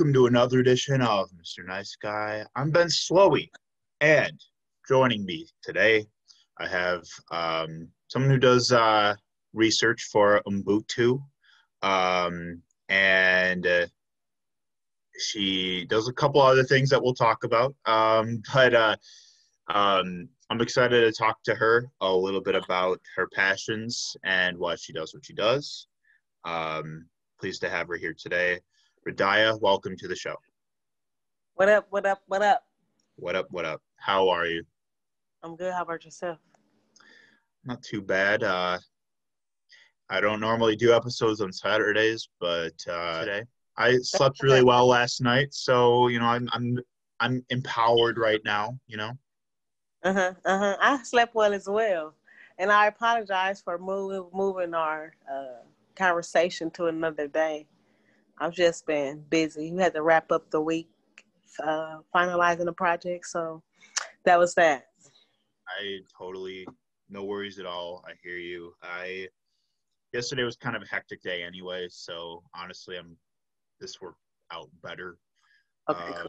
Welcome to another edition of Mr. Nice Guy. I'm Ben Slowey, and joining me today, I have um, someone who does uh, research for Ubuntu, um, and uh, she does a couple other things that we'll talk about. Um, but uh, um, I'm excited to talk to her a little bit about her passions and why she does what she does. Um, pleased to have her here today. Radaya, welcome to the show. What up? What up? What up? What up? What up? How are you? I'm good. How about yourself? Not too bad. Uh, I don't normally do episodes on Saturdays, but uh, today I slept really well last night, so you know I'm I'm I'm empowered right now. You know. Uh huh. Uh huh. I slept well as well, and I apologize for moving moving our uh, conversation to another day. I've just been busy. We had to wrap up the week, uh, finalizing the project, so that was that. I totally no worries at all. I hear you. I yesterday was kind of a hectic day anyway, so honestly, I'm this worked out better. Okay. Um,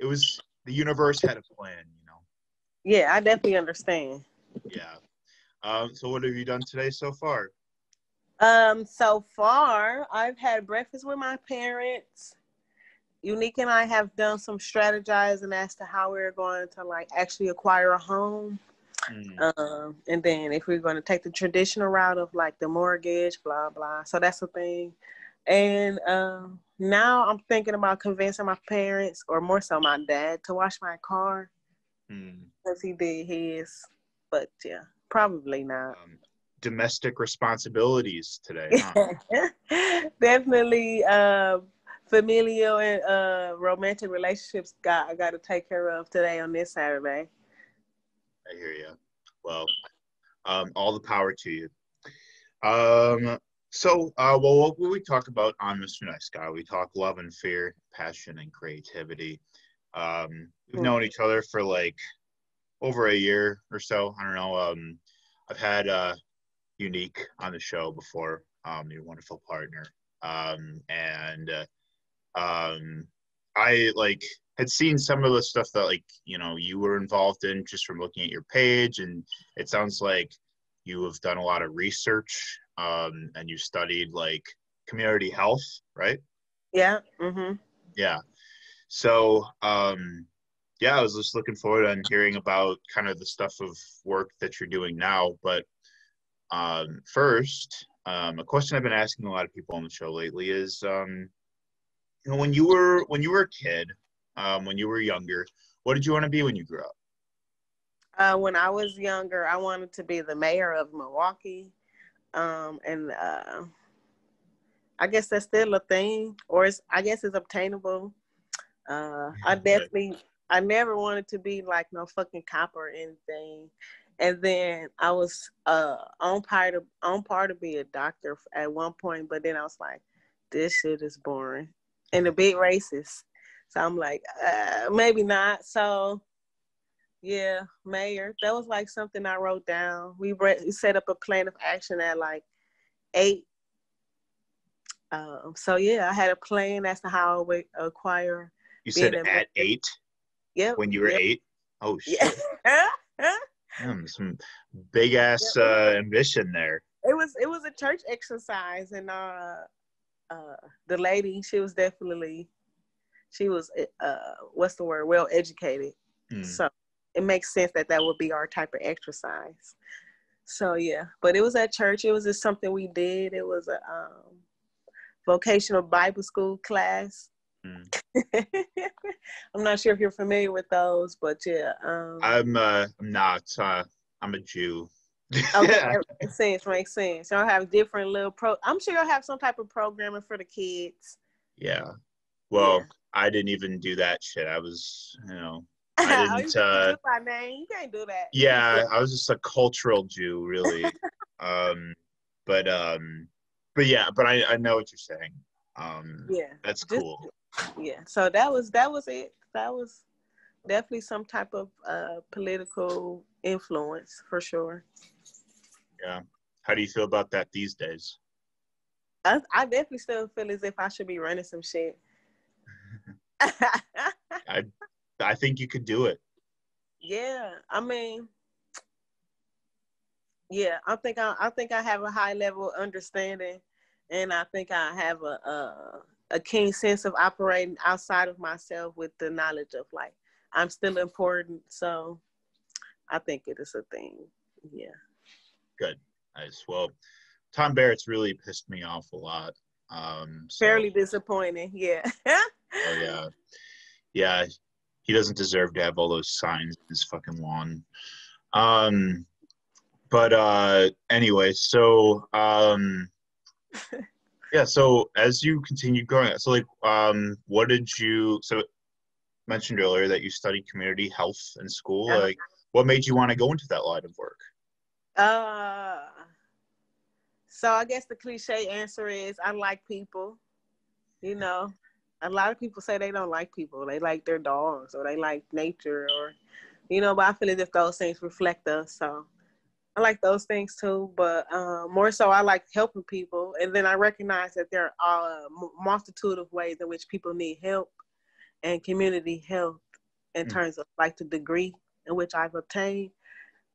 it was the universe had a plan, you know. Yeah, I definitely understand. Yeah. Um, so what have you done today so far? Um, so far, I've had breakfast with my parents. Unique and I have done some strategizing as to how we're going to like actually acquire a home. Mm. Um, and then if we're going to take the traditional route of like the mortgage, blah blah. So that's the thing. And um, now I'm thinking about convincing my parents, or more so my dad, to wash my car Mm. because he did his. But yeah, probably not. Um, domestic responsibilities today. Huh? Definitely uh, familial and uh, romantic relationships got I got to take care of today on this Saturday. I hear you. Well, um, all the power to you. Um, so, uh, well, what will we talk about on Mr. Nice Guy? We talk love and fear, passion and creativity. Um, we've Hmm. known each other for like over a year or so. I don't know. Um, I've had uh, Unique on the show before, um, your wonderful partner. Um, and uh, um, I like had seen some of the stuff that like you know you were involved in just from looking at your page, and it sounds like you have done a lot of research um, and you studied like community health, right? Yeah. Mm-hmm. Yeah. So, um, yeah, I was just looking forward on hearing about kind of the stuff of work that you're doing now. But um, first, um, a question I've been asking a lot of people on the show lately is, um, you know, when you were when you were a kid, um, when you were younger, what did you want to be when you grew up? Uh, when I was younger, I wanted to be the mayor of Milwaukee, um, and uh, I guess that's still a thing, or it's, I guess it's obtainable. Uh, I definitely, I never wanted to be like no fucking cop or anything. And then I was uh, on part of on par to be a doctor at one point, but then I was like, this shit is boring and a bit racist. So I'm like, uh, maybe not. So yeah, mayor. That was like something I wrote down. We, re- set up a plan of action at like eight. Um, so yeah, I had a plan as to how I would acquire. You said at eight Yeah. when you were yep. eight. Oh shit, Yeah. Damn, some big ass uh, ambition there. it was it was a church exercise, and uh, uh, the lady she was definitely she was uh, what's the word? Well educated. Hmm. So it makes sense that that would be our type of exercise. So yeah, but it was at church. It was just something we did. It was a um, vocational Bible school class. Mm. I'm not sure if you're familiar with those, but yeah. Um, I'm uh, I'm not. Uh, I'm a Jew. okay, makes sense. Makes sense. Y'all have different little pro. I'm sure you'll have some type of programming for the kids. Yeah. Well, Yeah. I didn't even do that shit. I was, you know, Oh, I didn't. can't Uh, do by name. You can't do that. yeah, I was just a cultural Jew, really. um, but um, but yeah, but I I know what you're saying. Um, Yeah. that's Just- cool. Yeah so that was that was it that was definitely some type of uh political influence for sure Yeah. How do you feel about that these days? I, I definitely still feel as if i should be running some shit I I think you could do it. Yeah, I mean, yeah, I think I, I think I have a high level understanding, and I think I have a, a a keen sense of operating outside of myself with the knowledge of like I'm still important. So I think it is a thing. Yeah. Good. Nice. Well, Tom Barrett's really pissed me off a lot. Um, so. Fairly disappointing. Yeah. oh yeah. Yeah. He doesn't deserve to have all those signs in his fucking lawn. Um, but uh, anyway, so um, yeah. So as you continue growing, so like, um, what did you? So mentioned earlier that you studied community health in school. Yeah. Like, what made you want to go into that line of work? Uh, so I guess the cliche answer is I like people. You know, a lot of people say they don't like people. They like their dogs or they like nature or, you know, but I feel as if those things reflect us. So I like those things too, but um, more so I like helping people. And then I recognize that there are a multitude of ways in which people need help and community health in mm. terms of like the degree in which I've obtained.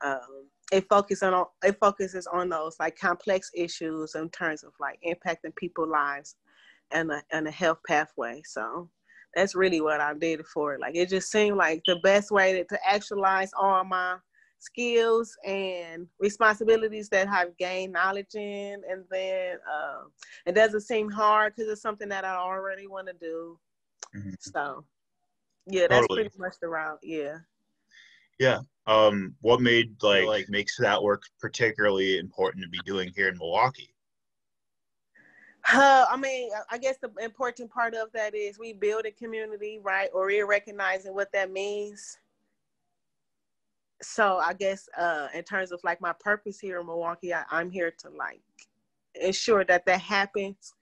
Um, it focuses on it focuses on those like complex issues in terms of like impacting people's lives and a, and a health pathway. So that's really what I did it for. Like it just seemed like the best way to, to actualize all my skills and responsibilities that I've gained knowledge in, and then uh, it doesn't seem hard because it's something that I already want to do. Mm-hmm. So yeah, that's totally. pretty much the route. Yeah. Yeah. Um, what made like like makes that work particularly important to be doing here in Milwaukee? Uh, I mean, I guess the important part of that is we build a community, right? Or we're recognizing what that means. So I guess uh, in terms of like my purpose here in Milwaukee, I, I'm here to like ensure that that happens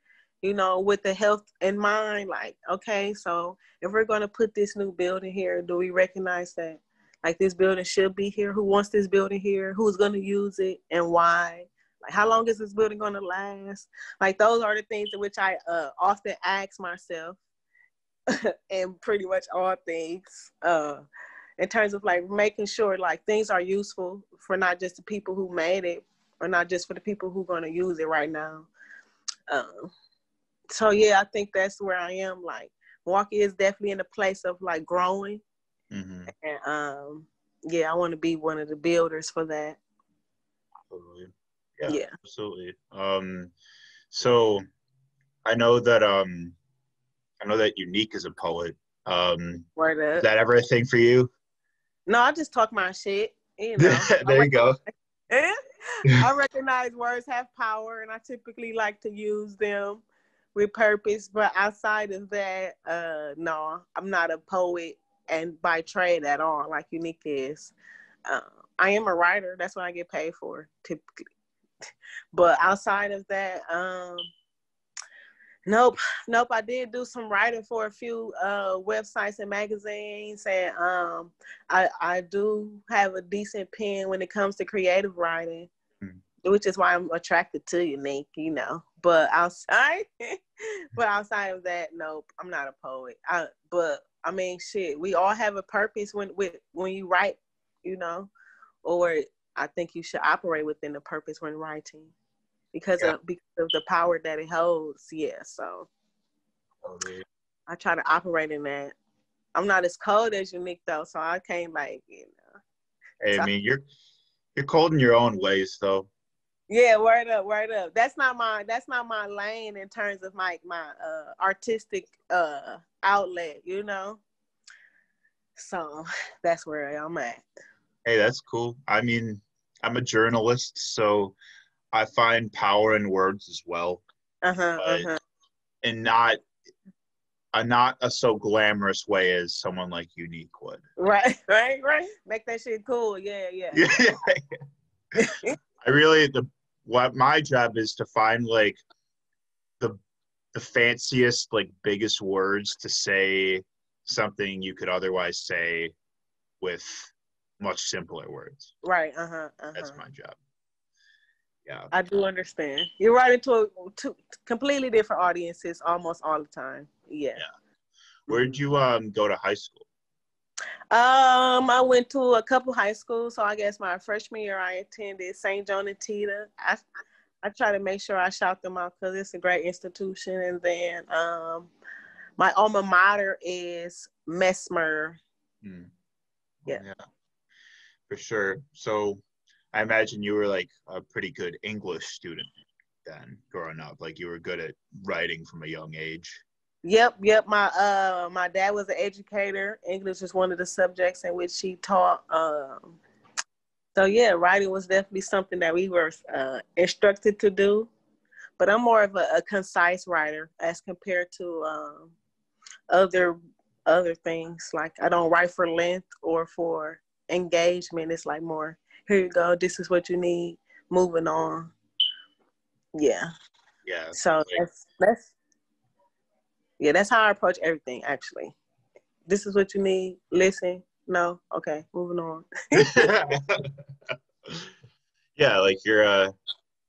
you know, with the health in mind, like, okay, so if we're going to put this new building here, do we recognize that like this building should be here? Who wants this building here? Who's going to use it and why? Like, how long is this building going to last? Like, those are the things in which I uh, often ask myself, and pretty much all things, uh, in terms of like making sure like things are useful for not just the people who made it, or not just for the people who are going to use it right now. Um, so yeah, I think that's where I am. Like Milwaukee is definitely in a place of like growing, mm-hmm. and um, yeah, I want to be one of the builders for that. Totally. Yeah, yeah, absolutely. Um, so I know that um, I know that Unique is a poet. Um, Word is that ever a thing for you? No, I just talk my shit. You know, there you go. I recognize words have power, and I typically like to use them with purpose. But outside of that, uh, no, I'm not a poet and by trade at all, like Unique is. Uh, I am a writer. That's what I get paid for typically. But outside of that, um, nope, nope. I did do some writing for a few uh, websites and magazines, and um, I I do have a decent pen when it comes to creative writing which is why I'm attracted to you, Nick. you know. But outside, but outside of that, nope, I'm not a poet. I, but I mean, shit, we all have a purpose when with when you write, you know, or I think you should operate within the purpose when writing, because yeah. of because of the power that it holds. Yeah, so oh, I try to operate in that. I'm not as cold as Unique though, so I can't like you know. Hey, so, I mean, you're you're cold in your own ways, though. Yeah, word up, word up. That's not my that's not my lane in terms of my my uh artistic uh outlet, you know. So that's where I'm at. Hey, that's cool. I mean, I'm a journalist, so I find power in words as well. Uh-huh, uh-huh. And not a not a so glamorous way as someone like Unique would. Right, right, right. Make that shit cool. Yeah, yeah. yeah. I really the what my job is to find like the the fanciest like biggest words to say something you could otherwise say with much simpler words right uh-huh, uh-huh. that's my job yeah i do understand you're writing to, a, to completely different audiences almost all the time yeah. yeah Where'd you um go to high school? Um, I went to a couple high schools. So I guess my freshman year I attended St. Joan Antida. I I try to make sure I shout them out because it's a great institution. And then um, my alma mater is Messmer. Hmm. Yeah. yeah, for sure. So I imagine you were like a pretty good English student then growing up. Like you were good at writing from a young age. Yep, yep. My uh my dad was an educator. English was one of the subjects in which he taught. Um so yeah, writing was definitely something that we were uh, instructed to do. But I'm more of a, a concise writer as compared to um, other other things. Like I don't write for length or for engagement. It's like more here you go. This is what you need. Moving on. Yeah. Yeah. So that's that's yeah, that's how I approach everything actually. This is what you need. Listen. No. Okay. Moving on. yeah, like you're uh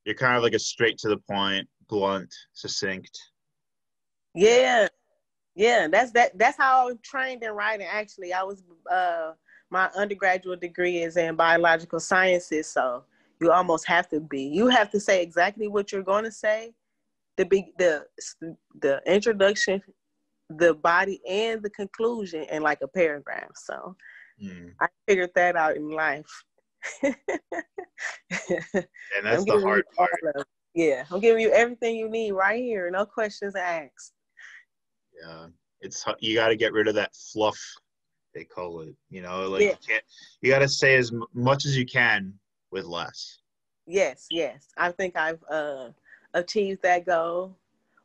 you're kind of like a straight to the point, blunt, succinct. Yeah. Yeah, that's that that's how I'm trained in writing actually. I was uh my undergraduate degree is in biological sciences, so you almost have to be. You have to say exactly what you're going to say. The big the the introduction, the body, and the conclusion in like a paragraph. So mm. I figured that out in life. and that's the hard part. Of, yeah, I'm giving you everything you need right here. No questions asked. Yeah, it's you got to get rid of that fluff they call it. You know, like yeah. you can't. You got to say as much as you can with less. Yes, yes. I think I've uh, achieved that goal,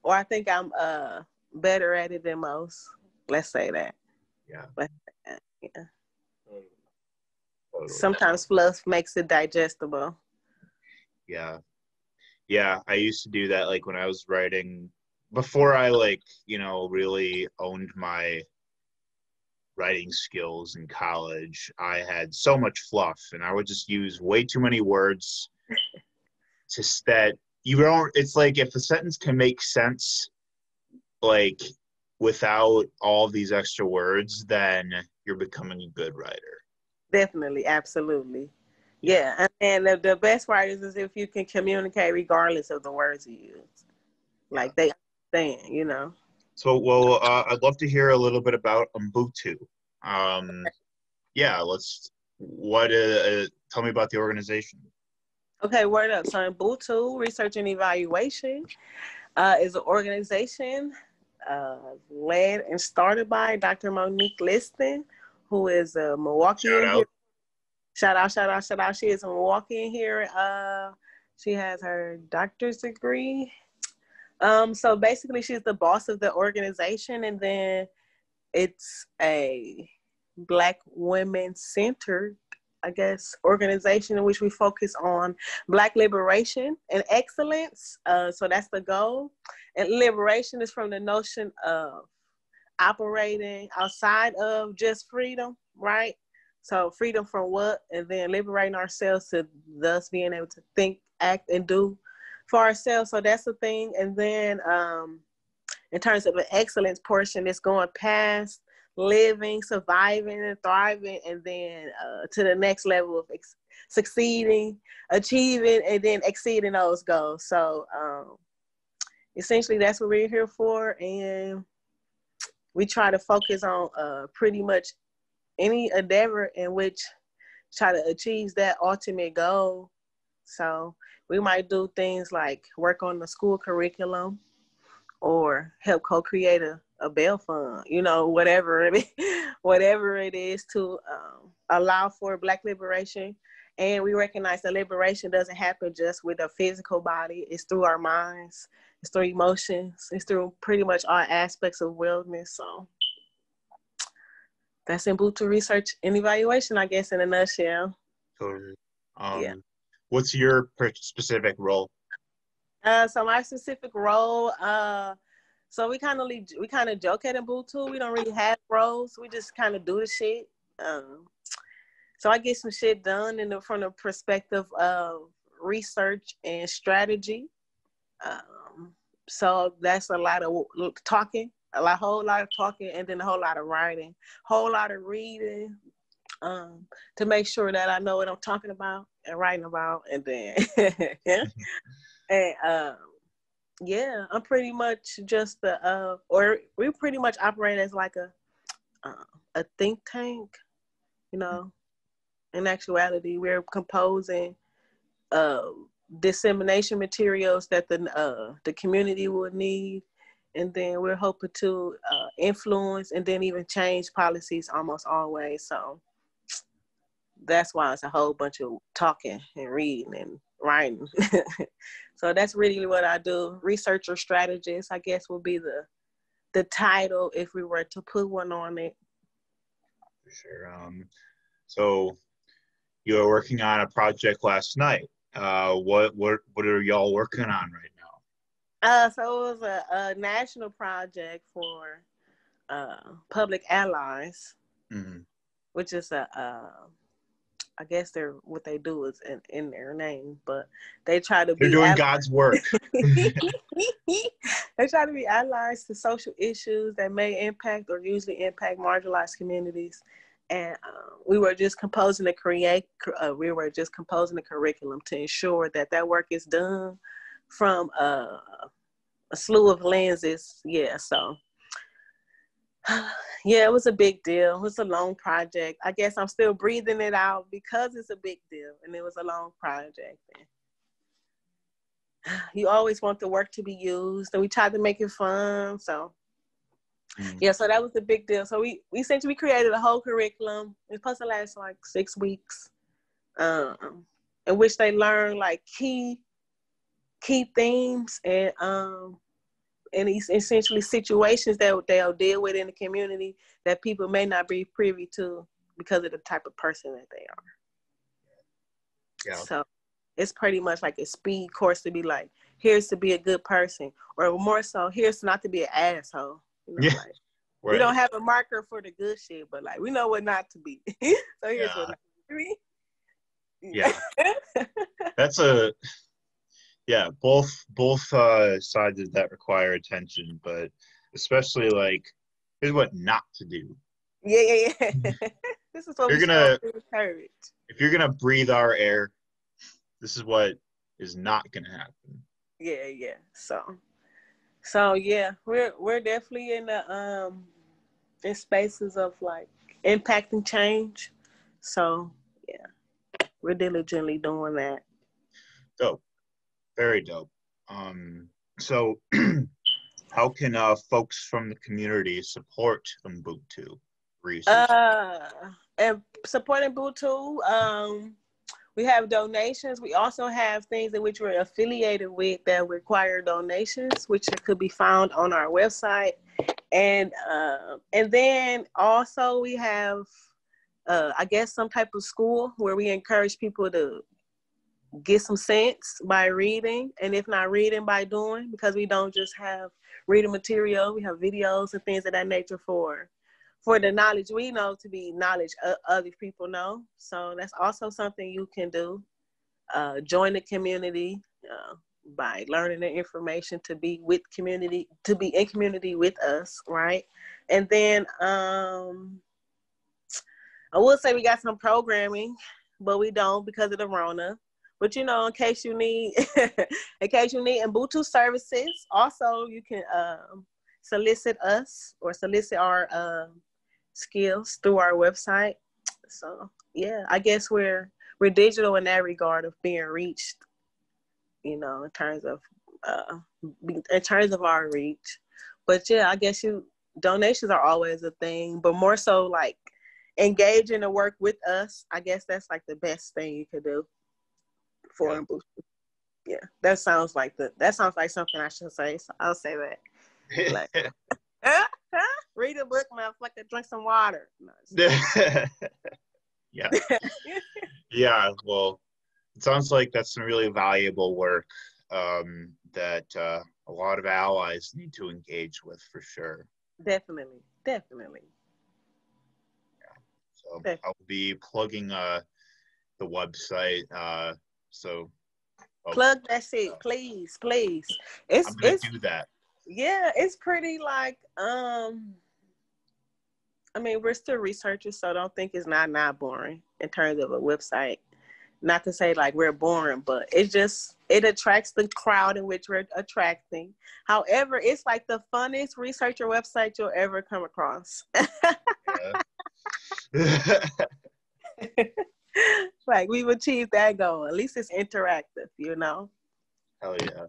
or I think I'm uh, better at it than most. Let's say that. Yeah. yeah. Sometimes fluff makes it digestible. Yeah. Yeah, I used to do that like when I was writing before I like, you know, really owned my writing skills in college, I had so much fluff and I would just use way too many words to that you don't it's like if a sentence can make sense like without all these extra words, then you're becoming a good writer. Definitely, absolutely. Yeah, and the, the best writers is if you can communicate regardless of the words you use. Like they understand, you know. So, well, uh, I'd love to hear a little bit about Ubuntu. Um, yeah, let's. What? Uh, tell me about the organization. Okay, word up. So, Ubuntu Research and Evaluation uh, is an organization uh, led and started by Dr. Monique Liston, who is a Milwaukee. Shout out. Shout out, shout out, shout out. She is a Milwaukee here. Uh, she has her doctor's degree um, so basically, she's the boss of the organization, and then it's a Black women centered, I guess, organization in which we focus on Black liberation and excellence. Uh, so that's the goal. And liberation is from the notion of operating outside of just freedom, right? So freedom from what, and then liberating ourselves to thus being able to think, act, and do for ourselves. So that's the thing. And then um, in terms of an excellence portion, it's going past living, surviving, and thriving, and then uh, to the next level of ex- succeeding, achieving, and then exceeding those goals. So um, essentially, that's what we're here for, and we try to focus on uh, pretty much any endeavor in which try to achieve that ultimate goal. So we might do things like work on the school curriculum or help co-create a, a bail fund, you know, whatever it is, whatever it is to um, allow for Black liberation. And we recognize that liberation doesn't happen just with a physical body. It's through our minds, it's through emotions, it's through pretty much all aspects of wellness. So that's Ubuntu research and evaluation, I guess, in a nutshell. Totally. Um, yeah. What's your specific role? Uh, so my specific role, uh, so we kind of we kind of joke at Ubuntu. We don't really have roles. We just kind of do the shit. Um, so I get some shit done in the, from the perspective of research and strategy. Um, so that's a lot of talking, a whole lot of talking and then a whole lot of writing, whole lot of reading, um, to make sure that I know what I'm talking about and writing about, and then and um, yeah, I'm pretty much just the uh, or we pretty much operate as like a uh, a think tank, you know. In actuality, we're composing uh, dissemination materials that the uh, the community would need, and then we're hoping to uh, influence and then even change policies almost always. So that's why it's a whole bunch of talking and reading and writing. so that's really what I do. Researcher strategist, I guess, would be the the title if we were to put one on it. For sure. Um, so you were working on a project last night. Uh, what what what are y'all working on right now? Uh, so it was a, a national project for uh, public allies, mm-hmm. which is a, a I guess they're what they do is in, in their name, but they try to They're be doing allies. God's work. they try to be allies to social issues that may impact or usually impact marginalized communities. And uh, we were just composing a create. Uh, we were just composing a curriculum to ensure that that work is done from uh, a slew of lenses. Yeah, so yeah, it was a big deal. It was a long project. I guess I'm still breathing it out because it's a big deal and it was a long project. And you always want the work to be used and we tried to make it fun. So mm. yeah, so that was a big deal. So we, we essentially we created a whole curriculum. It's supposed to last like six weeks. Um, in which they learn like key key themes and um and these essentially situations that they'll deal with in the community that people may not be privy to because of the type of person that they are. Yeah. So it's pretty much like a speed course to be like, here's to be a good person, or more so, here's not to be an asshole. You know, yeah. Like, right. We don't have a marker for the good shit, but like we know what not to be. so here's yeah. what not to be. Yeah. That's a yeah both both uh sides of that require attention but especially like here's what not to do. Yeah yeah yeah. This is what you're gonna if you're gonna breathe our air this is what is not gonna happen. Yeah yeah. So so yeah we're we're definitely in the um in spaces of like impacting change. So yeah we're diligently doing that. Dope very dope. Um, so, how can uh, folks from the community support Ubuntu? Uh, and supporting Ubuntu, um, we have donations. We also have things in which we're affiliated with that require donations, which could be found on our website. And uh, and then also we have, uh, I guess, some type of school where we encourage people to get some sense by reading and if not reading by doing because we don't just have reading material we have videos and things of that nature for for the knowledge we know to be knowledge other people know. So that's also something you can do uh, join the community uh, by learning the information to be with community to be in community with us right? And then um i will say we got some programming but we don't because of the rona but you know, in case you need, in case you need Ubuntu services, also you can um, solicit us or solicit our um, skills through our website. So yeah, I guess we're we're digital in that regard of being reached. You know, in terms of uh, in terms of our reach. But yeah, I guess you donations are always a thing, but more so like engage in the work with us. I guess that's like the best thing you could do for yeah. Yeah, that sounds like the that sounds like something I should say. So I'll say that. Like, read a book, motherfucker. Drink some water. No, yeah. yeah. Well, it sounds like that's some really valuable work um, that uh, a lot of allies need to engage with for sure. Definitely. Definitely. Yeah. So I'll be plugging uh, the website. Uh, so oh, plug that shit, please, please. It's I'm it's do that. yeah, it's pretty like um I mean, we're still researchers, so don't think it's not not boring in terms of a website. Not to say like we're boring, but it just it attracts the crowd in which we're attracting. However, it's like the funnest researcher website you'll ever come across. like we've achieved that goal. At least it's interactive, you know. Hell yeah.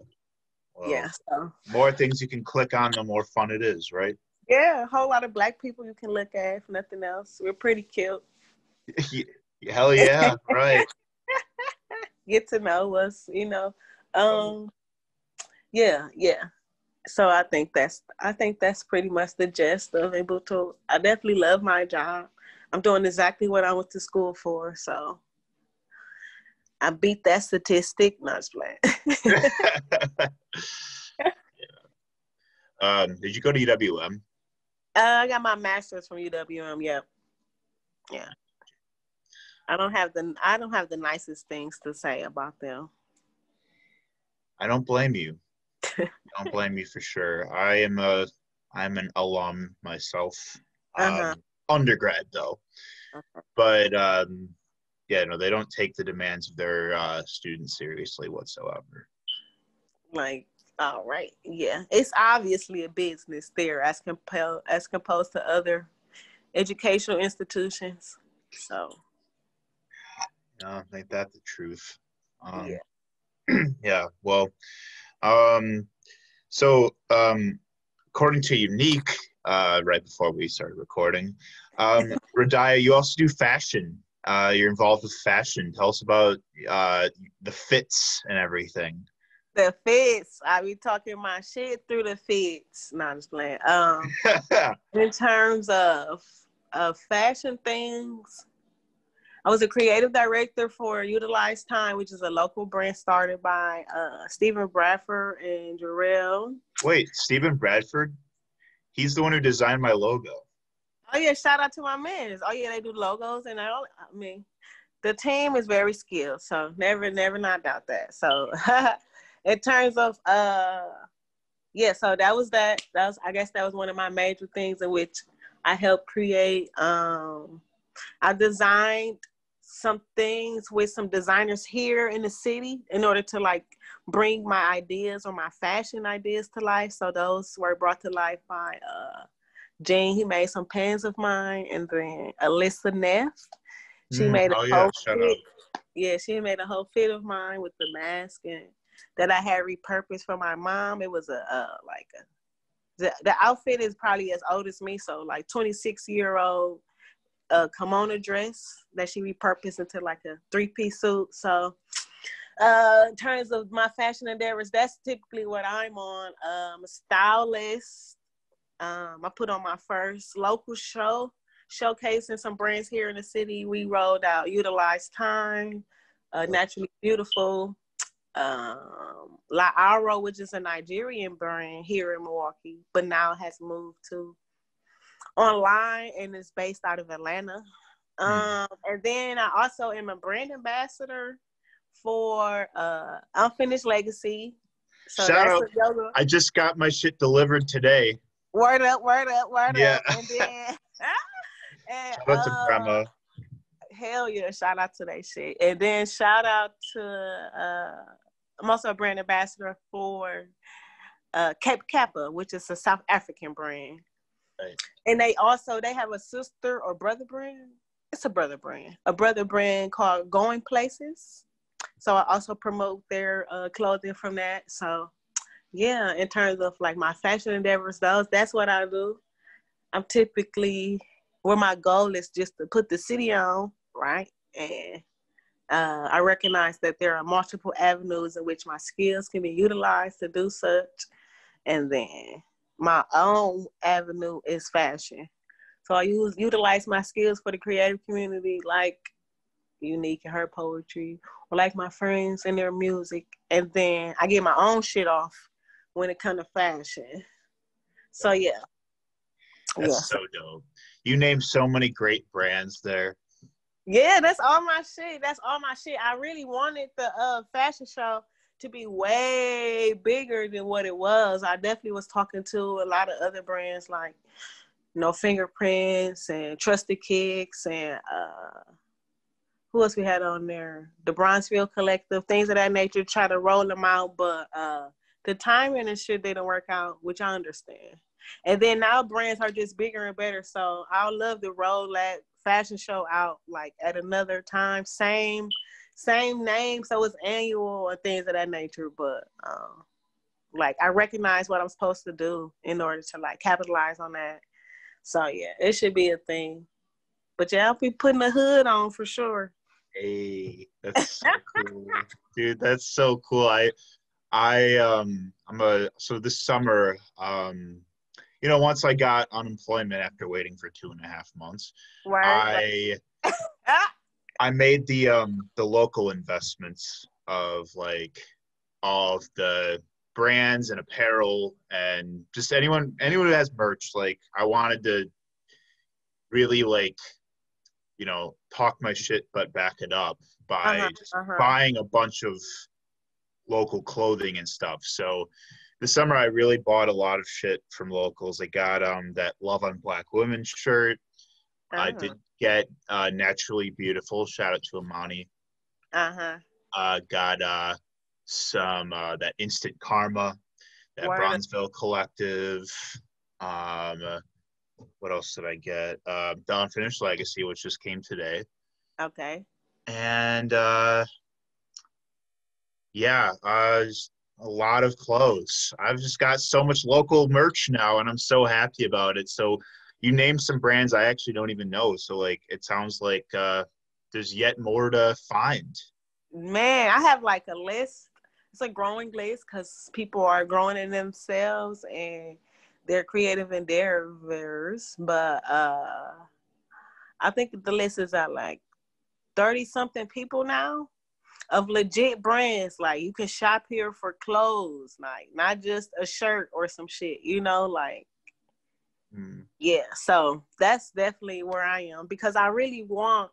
Well, yeah. So. More things you can click on, the more fun it is, right? Yeah, a whole lot of black people you can look at, if nothing else. We're pretty cute. Hell yeah, right. Get to know us, you know. Um yeah, yeah. So I think that's I think that's pretty much the gist of able to I definitely love my job. I'm doing exactly what I went to school for, so I beat that statistic. Not just playing. yeah. um, did you go to UWM? Uh, I got my master's from UWM. Yep. Yeah. I don't have the I don't have the nicest things to say about them. I don't blame you. don't blame you for sure. I am a I'm an alum myself. Uh-huh. Undergrad though. Uh-huh. But um, yeah, no, they don't take the demands of their uh, students seriously whatsoever. Like all right. Yeah. It's obviously a business there as compelled as composed to other educational institutions. So no, ain't that the truth. Um, yeah. yeah. Well, um, so um, according to Unique, uh, right before we started recording, um, Radaya, you also do fashion. Uh, you're involved with fashion. Tell us about uh, the fits and everything the fits. I be talking my shit through the fits. Not just playing. Um, in terms of of fashion things, I was a creative director for Utilize Time, which is a local brand started by uh, Stephen Bradford and Jarrell. Wait, Stephen Bradford? He's the one who designed my logo. Oh yeah, shout out to my man. Oh yeah, they do logos and all. I mean, the team is very skilled, so never, never not doubt that. So in terms of uh yeah, so that was that. That was I guess that was one of my major things in which I helped create. Um I designed some things with some designers here in the city in order to like bring my ideas or my fashion ideas to life. So those were brought to life by uh Jane. He made some pens of mine, and then Alyssa Neff. She mm, made a oh, whole yeah, fit. Yeah, she made a whole fit of mine with the mask and that I had repurposed for my mom. It was a uh, like a the, the outfit is probably as old as me, so like 26 year old uh, kimono dress that she repurposed into like a three piece suit. So uh, in terms of my fashion endeavors, that's typically what I'm on. Um, a stylist. Um, I put on my first local show, showcasing some brands here in the city. We rolled out Utilize Time, uh, Naturally Beautiful, um, La Aro, which is a Nigerian brand here in Milwaukee, but now has moved to online and is based out of Atlanta. Hmm. Um, and then I also am a brand ambassador for uh, Unfinished Legacy. So Shout out! I just got my shit delivered today. Word up! Word up! Word yeah. up! And then, and, Shout out to uh, grandma hell yeah, shout out to that shit. And then shout out to uh I'm also a brand ambassador for uh, Cape Kappa, which is a South African brand. Right. And they also they have a sister or brother brand. It's a brother brand, a brother brand called Going Places. So I also promote their uh, clothing from that. So yeah, in terms of like my fashion endeavors, those that's what I do. I'm typically where my goal is just to put the city on, right? And uh, I recognize that there are multiple avenues in which my skills can be utilized to do such. And then my own avenue is fashion. So I use utilize my skills for the creative community, like Unique and her poetry, or like my friends and their music. And then I get my own shit off when it comes to fashion. So yeah. That's yeah. so dope. You named so many great brands there. Yeah, that's all my shit. That's all my shit. I really wanted the uh, fashion show to be way bigger than what it was. I definitely was talking to a lot of other brands like, you know, Fingerprints and Trusted Kicks and uh, who else we had on there? The Bronzeville Collective, things of that nature. Try to roll them out, but uh, the timing and shit didn't work out, which I understand. And then now brands are just bigger and better. So I would love to roll that fashion show out like at another time. Same same name, so it's annual or things of that nature. But um, like I recognize what I'm supposed to do in order to like capitalize on that. So yeah, it should be a thing. But yeah, I'll be putting a hood on for sure. Hey, that's so cool, dude. That's so cool. I, I, um, I'm a so this summer, um, you know, once I got unemployment after waiting for two and a half months, right. I, I made the um the local investments of like all of the brands and apparel and just anyone anyone who has merch. Like I wanted to really like you know, talk my shit but back it up by uh-huh, just uh-huh. buying a bunch of local clothing and stuff. So this summer I really bought a lot of shit from locals. I got um that Love on Black Women shirt. Uh-huh. I did get uh Naturally Beautiful. Shout out to Amani. Uh-huh. Uh got uh some uh that Instant Karma, that Bronzeville Collective. Um what else did I get? Uh, the Unfinished Legacy, which just came today. Okay. And uh, yeah, uh, a lot of clothes. I've just got so much local merch now, and I'm so happy about it. So you named some brands I actually don't even know. So like, it sounds like uh, there's yet more to find. Man, I have like a list. It's a growing list because people are growing in themselves and they're creative and endeavors, but uh, I think the list is at like 30 something people now of legit brands. Like you can shop here for clothes, like not just a shirt or some shit, you know, like mm. yeah. So that's definitely where I am because I really want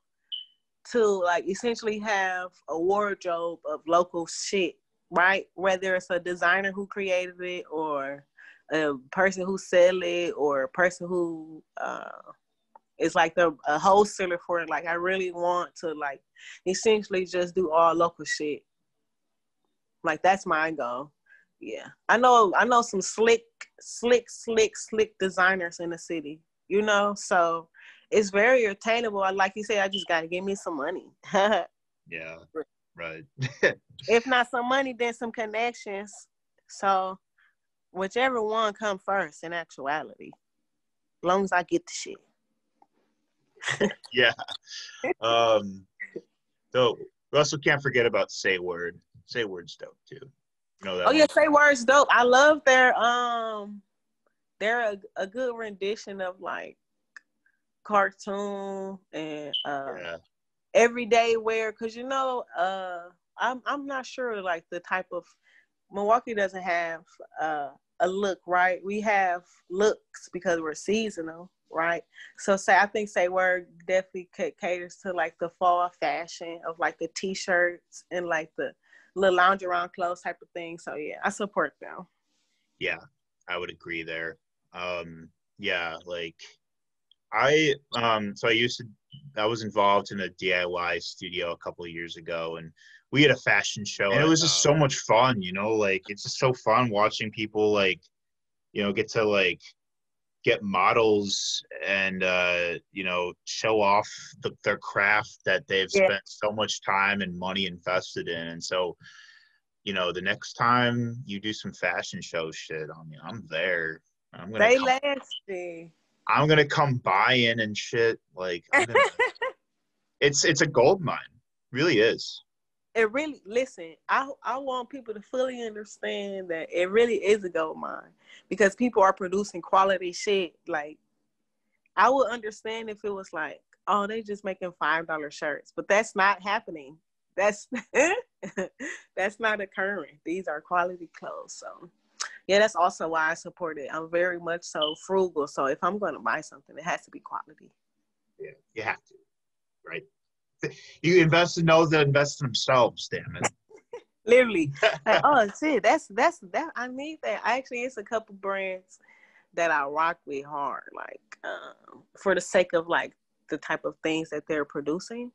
to like essentially have a wardrobe of local shit, right? Whether it's a designer who created it or a person who sell it or a person who uh, is like the a wholesaler for it. Like I really want to like essentially just do all local shit. Like that's my goal. Yeah, I know. I know some slick, slick, slick, slick designers in the city. You know, so it's very attainable. Like you say, I just gotta give me some money. yeah, right. if not some money, then some connections. So whichever one come first in actuality. As long as I get the shit. yeah. Um so we also can't forget about Say Word. Say Word's dope too. Know that oh one? yeah, Say Word's dope. I love their um they're a, a good rendition of like cartoon and uh yeah. everyday wear because you know uh I'm I'm not sure like the type of Milwaukee doesn't have uh, a look, right? We have looks because we're seasonal, right? So say I think say word definitely caters to like the fall fashion of like the t-shirts and like the little lounge around clothes type of thing. So yeah, I support them. Yeah, I would agree there. Um, yeah, like I um so I used to I was involved in a DIY studio a couple of years ago and we had a fashion show and it was just so much fun you know like it's just so fun watching people like you know get to like get models and uh you know show off the, their craft that they've yeah. spent so much time and money invested in. And so you know the next time you do some fashion show shit i mean i'm there. I'm gonna they lasting i'm gonna come buy in and shit like gonna, it's it's a gold mine. Really is it really listen i i want people to fully understand that it really is a gold mine because people are producing quality shit. Like i would understand if it was like oh they just making five dollar shirts but that's not happening. That's that's not occurring. These are quality clothes so yeah that's also why i support it. I'm very much so frugal so if i'm going to buy something it has to be quality. Yeah you have to right you invest in those that invest in themselves, damn it. Literally. Like, oh shit, that's that's that I need that. Actually it's a couple brands that I rock with hard, like um, for the sake of like the type of things that they're producing.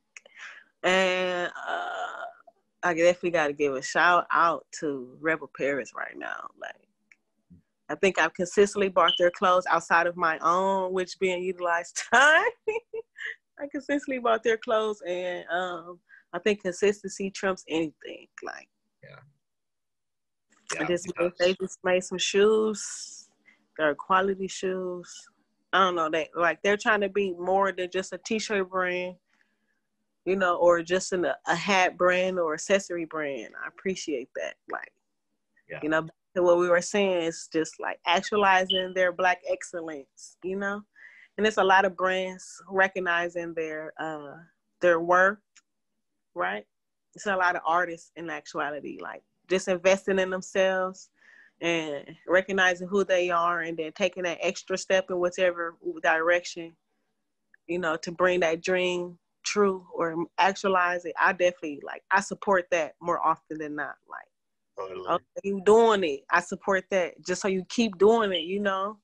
And uh I definitely gotta give a shout out to Rebel Paris right now. Like I think I've consistently bought their clothes outside of my own, which being utilized time. I consistently bought their clothes, and um, I think consistency trumps anything. Like, yeah, yeah I just made, they just made some shoes. They're quality shoes. I don't know. They like they're trying to be more than just a t-shirt brand, you know, or just an, a hat brand or accessory brand. I appreciate that. Like, yeah. you know, what we were saying is just like actualizing their black excellence, you know? And it's a lot of brands recognizing their uh their worth, right? It's a lot of artists in actuality, like just investing in themselves and recognizing who they are and then taking that extra step in whichever direction, you know, to bring that dream true or actualize it. I definitely like I support that more often than not. Like Totally. Okay, you doing it. I support that. Just so you keep doing it, you know.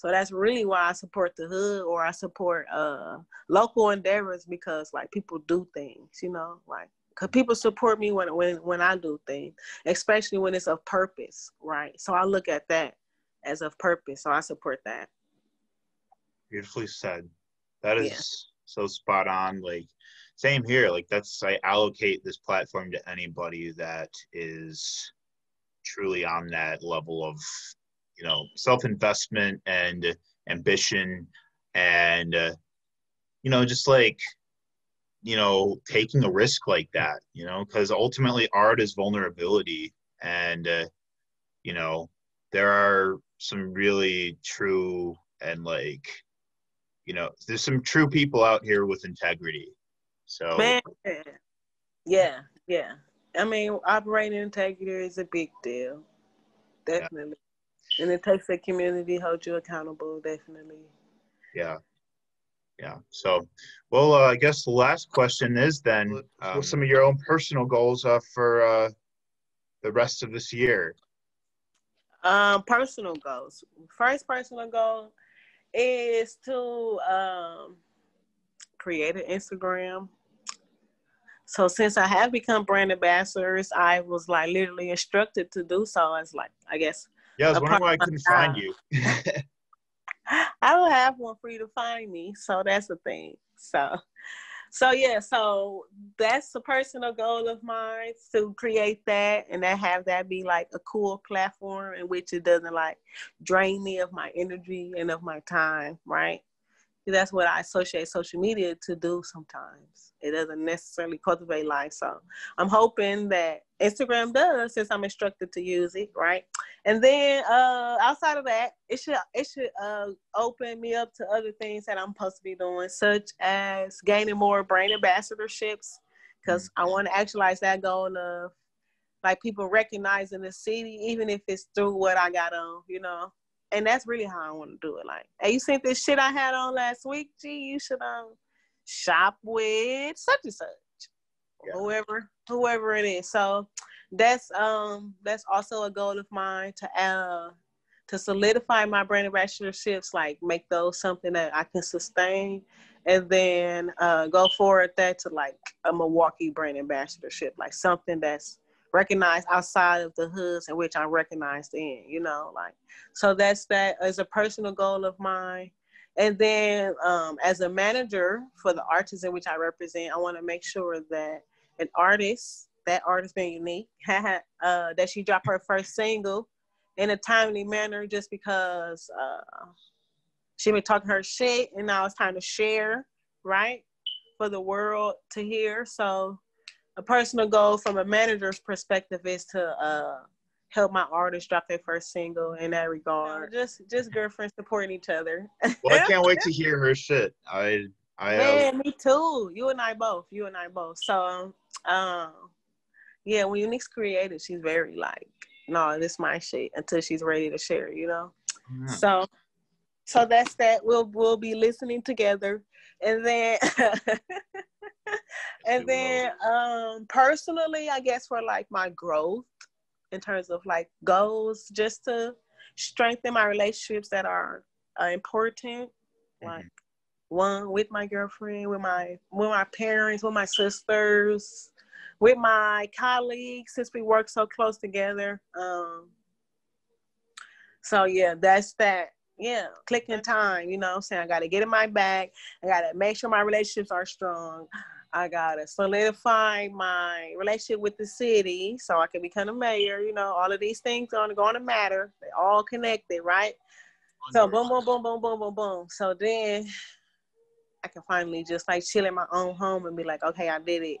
So that's really why I support the hood or I support uh local endeavors because like people do things, you know, like cause people support me when when when I do things, especially when it's of purpose, right? So I look at that as of purpose. So I support that. Beautifully said. That is yeah. so spot on. Like same here like that's i allocate this platform to anybody that is truly on that level of you know self-investment and ambition and uh, you know just like you know taking a risk like that you know because ultimately art is vulnerability and uh, you know there are some really true and like you know there's some true people out here with integrity so man, yeah, yeah. I mean, operating integrity is a big deal, definitely. And it takes a community hold you accountable, definitely. Yeah, yeah. So, well, uh, I guess the last question is then, um, what some of your own personal goals uh, for uh, the rest of this year? Um, personal goals. First personal goal is to um, create an Instagram so since I have become brand ambassadors, I was like literally instructed to do so as like I guess. Yeah, I was wondering why I couldn't find you. I don't have one for you to find me, so that's the thing. So, so yeah, so that's a personal goal of mine to create that and that have that be like a cool platform in which it doesn't like drain me of my energy and of my time, right? That's what I associate social media to do sometimes. It doesn't necessarily cultivate life. So I'm hoping that Instagram does since I'm instructed to use it, right? And then uh outside of that, it should it should uh open me up to other things that I'm supposed to be doing, such as gaining more brain ambassadorships. Cause mm-hmm. I want to actualize that goal of like people recognizing the city, even if it's through what I got on, you know and that's really how I want to do it. Like, hey, you seen this shit I had on last week? Gee, you should um shop with such and such, yeah. whoever whoever it is. So that's um that's also a goal of mine to uh to solidify my brand ambassadorships, like make those something that I can sustain, and then uh, go forward that to like a Milwaukee brand ambassadorship, like something that's recognized outside of the hoods in which I'm recognized in, you know, like so that's that as a personal goal of mine. And then um, as a manager for the artists in which I represent, I want to make sure that an artist, that artist being unique, uh, that she dropped her first single in a timely manner just because uh, she been talking her shit and now it's time to share, right? For the world to hear. So a personal goal from a manager's perspective is to uh, help my artists drop their first single in that regard. just just girlfriends supporting each other. well, I can't wait to hear her shit. I I Yeah, me too. You and I both. You and I both. So um yeah, when Unique's created, she's very like, no, this my shit until she's ready to share, you know? Yeah. So so that's that. We'll we'll be listening together. And then and then um personally, I guess for like my growth in terms of like goals, just to strengthen my relationships that are uh, important, mm-hmm. like one with my girlfriend, with my with my parents, with my sisters, with my colleagues since we work so close together. Um, so yeah, that's that. Yeah, clicking time. You know, what I'm saying I got to get in my bag. I got to make sure my relationships are strong. I gotta solidify my relationship with the city so I can become a mayor. You know, all of these things are going to matter. They all connected, right? So boom, boom, boom, boom, boom, boom, boom. So then I can finally just like chill in my own home and be like, okay, I did it.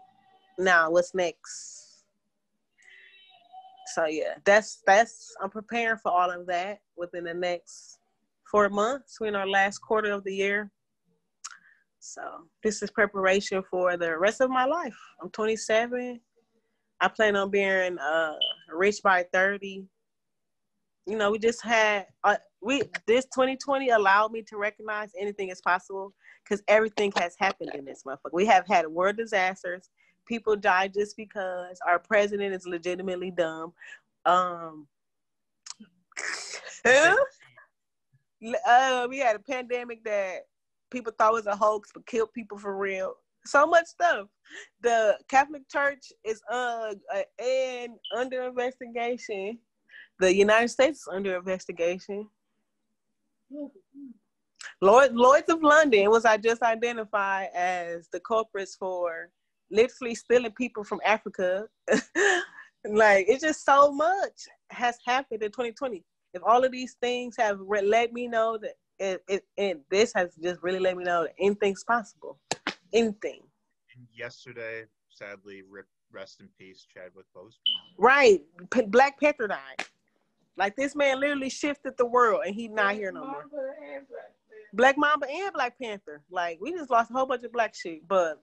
Now what's next? So yeah, that's that's I'm preparing for all of that within the next four months. We're in our last quarter of the year. So this is preparation for the rest of my life. I'm 27. I plan on being uh, rich by 30. You know, we just had uh, we this 2020 allowed me to recognize anything is possible because everything has happened in this motherfucker. We have had world disasters. People die just because our president is legitimately dumb. Um, uh, we had a pandemic that people thought was a hoax but killed people for real. So much stuff. The Catholic Church is uh, and under investigation. The United States is under investigation. Lord, Lloyd's of London was I just identified as the culprits for literally stealing people from Africa. like it's just so much has happened in 2020. If all of these things have re- let me know that it, it, it, this has just really let me know that anything's possible. Anything. And yesterday, sadly, rip, rest in peace, Chadwick Boseman. Right, P- Black Panther died. Like this man literally shifted the world, and he's not here no more. Black Mamba and Black Panther. Like we just lost a whole bunch of black shit, but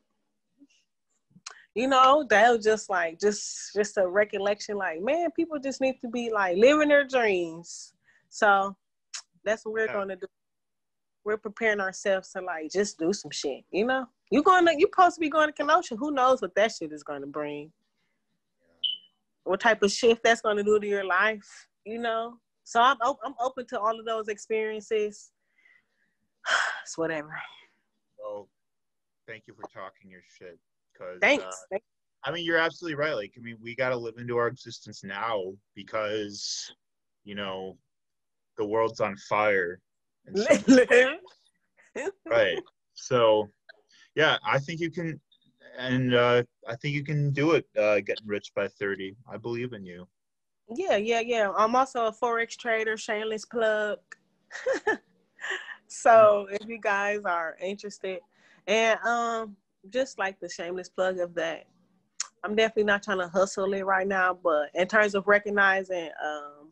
you know that was just like just just a recollection. Like man, people just need to be like living their dreams. So that's what we're yeah. gonna do. We're preparing ourselves to like just do some shit. You know, you going to you supposed to be going to Kenosha. Who knows what that shit is going to bring? What type of shift that's going to do to your life? You know. So I'm I'm open to all of those experiences it's whatever. Well, thank you for talking your shit. Cause thanks. Uh, I mean, you're absolutely right. Like, I mean, we got to live into our existence now because, you know, the world's on fire. right. So, yeah, I think you can, and uh, I think you can do it. Uh, getting rich by thirty. I believe in you. Yeah, yeah, yeah. I'm also a forex trader. Shameless plug. so if you guys are interested, and um, just like the shameless plug of that, I'm definitely not trying to hustle it right now. But in terms of recognizing um,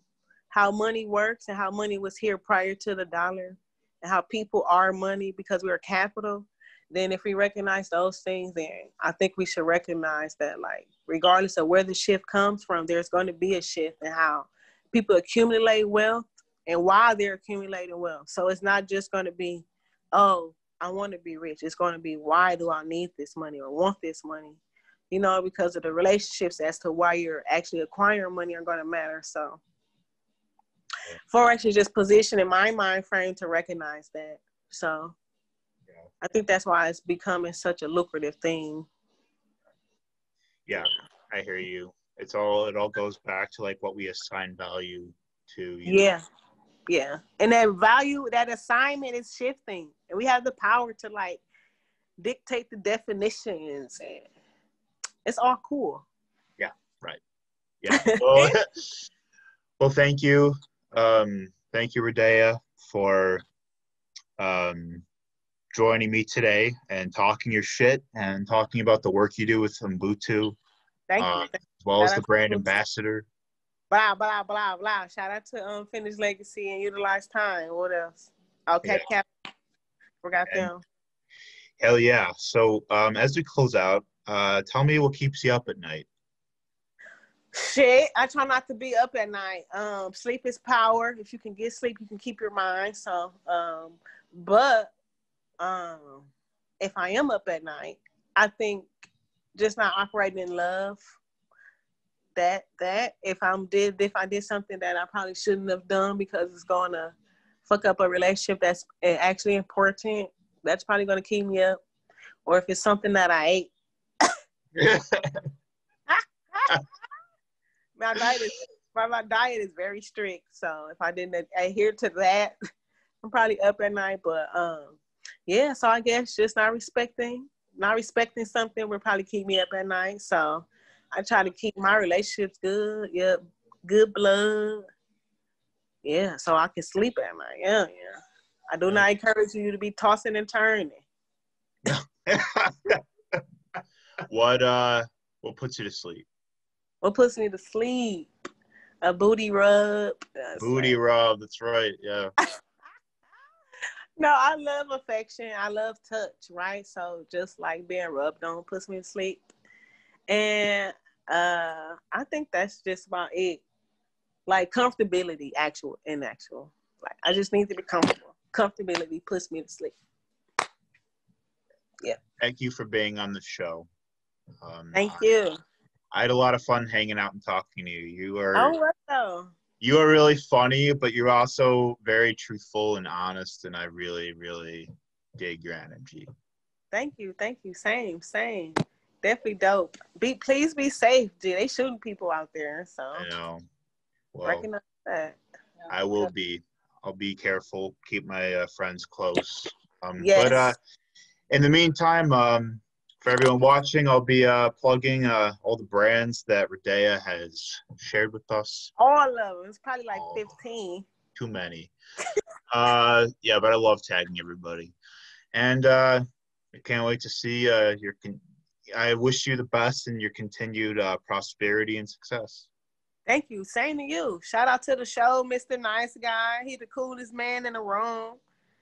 how money works and how money was here prior to the dollar, and how people are money because we're capital, then if we recognize those things, then I think we should recognize that, like, regardless of where the shift comes from, there's going to be a shift in how people accumulate wealth and why they're accumulating wealth. So it's not just going to be, oh, I want to be rich. It's going to be, why do I need this money or want this money? You know, because of the relationships as to why you're actually acquiring money are going to matter. So Forex is just positioned in my mind frame to recognize that. So I think that's why it's becoming such a lucrative thing. Yeah, I hear you. It's all it all goes back to like what we assign value to. yeah. Know? Yeah. And that value, that assignment is shifting. And we have the power to like dictate the definitions and it's all cool. Yeah, right. Yeah. Well, well thank you. Um, thank you, Radea, for um, joining me today and talking your shit and talking about the work you do with Ubuntu. Thank uh, you. As well as the brand ambassador blah blah blah blah. Shout out to Unfinished Legacy and Utilize Time. What else? Okay, yeah. Cap. Forgot and, them. Hell yeah! So um, as we close out, uh, tell me what keeps you up at night. Shit, I try not to be up at night. Um, sleep is power. If you can get sleep, you can keep your mind. So, um, but um, if I am up at night, I think just not operating in love. That that if I'm did if I did something that I probably shouldn't have done because it's gonna fuck up a relationship that's actually important, that's probably gonna keep me up. Or if it's something that I ate. my diet is my, my diet is very strict, so if I didn't adhere to that, I'm probably up at night. But um, yeah, so I guess just not respecting not respecting something will probably keep me up at night. So I try to keep my relationships good. Yep, good blood. Yeah, so I can sleep at night. Yeah, yeah. I do not encourage you to be tossing and turning. what uh what puts you to sleep? What puts me to sleep? A booty rub. That's booty like... rub, that's right, yeah. no, I love affection. I love touch, right? So just like being rubbed on puts me to sleep. And uh I think that's just about it. Like comfortability, actual and actual. Like I just need to be comfortable. Comfortability puts me to sleep. Yeah. Thank you for being on the show. Um, Thank you. I had a lot of fun hanging out and talking to you. You are oh wow you are really funny, but you're also very truthful and honest, and I really, really dig your energy. Thank you, thank you. Same, same. Definitely dope. Be please be safe, G. They shooting people out there, so I know. Well, recognize that. I will be. I'll be careful. Keep my uh, friends close. Um, yes. But uh, in the meantime, um, for everyone watching, I'll be uh, plugging uh, all the brands that Redea has shared with us. All of them. It's probably like oh, 15. Too many. uh, yeah, but I love tagging everybody. And uh, I can't wait to see uh, your. Con- I wish you the best in your continued uh, prosperity and success. Thank you. Same to you. Shout out to the show, Mr. Nice Guy. He the coolest man in the room.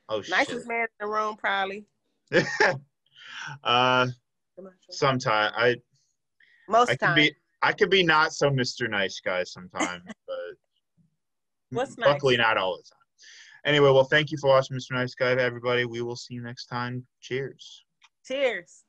Oh, Nicest shit. man in the room, probably. uh, Sometimes I most I be I could be not so Mr. Nice Guy sometimes, but What's luckily not all the time. Anyway, well, thank you for watching, Mr. Nice Guy, everybody. We will see you next time. Cheers. Cheers.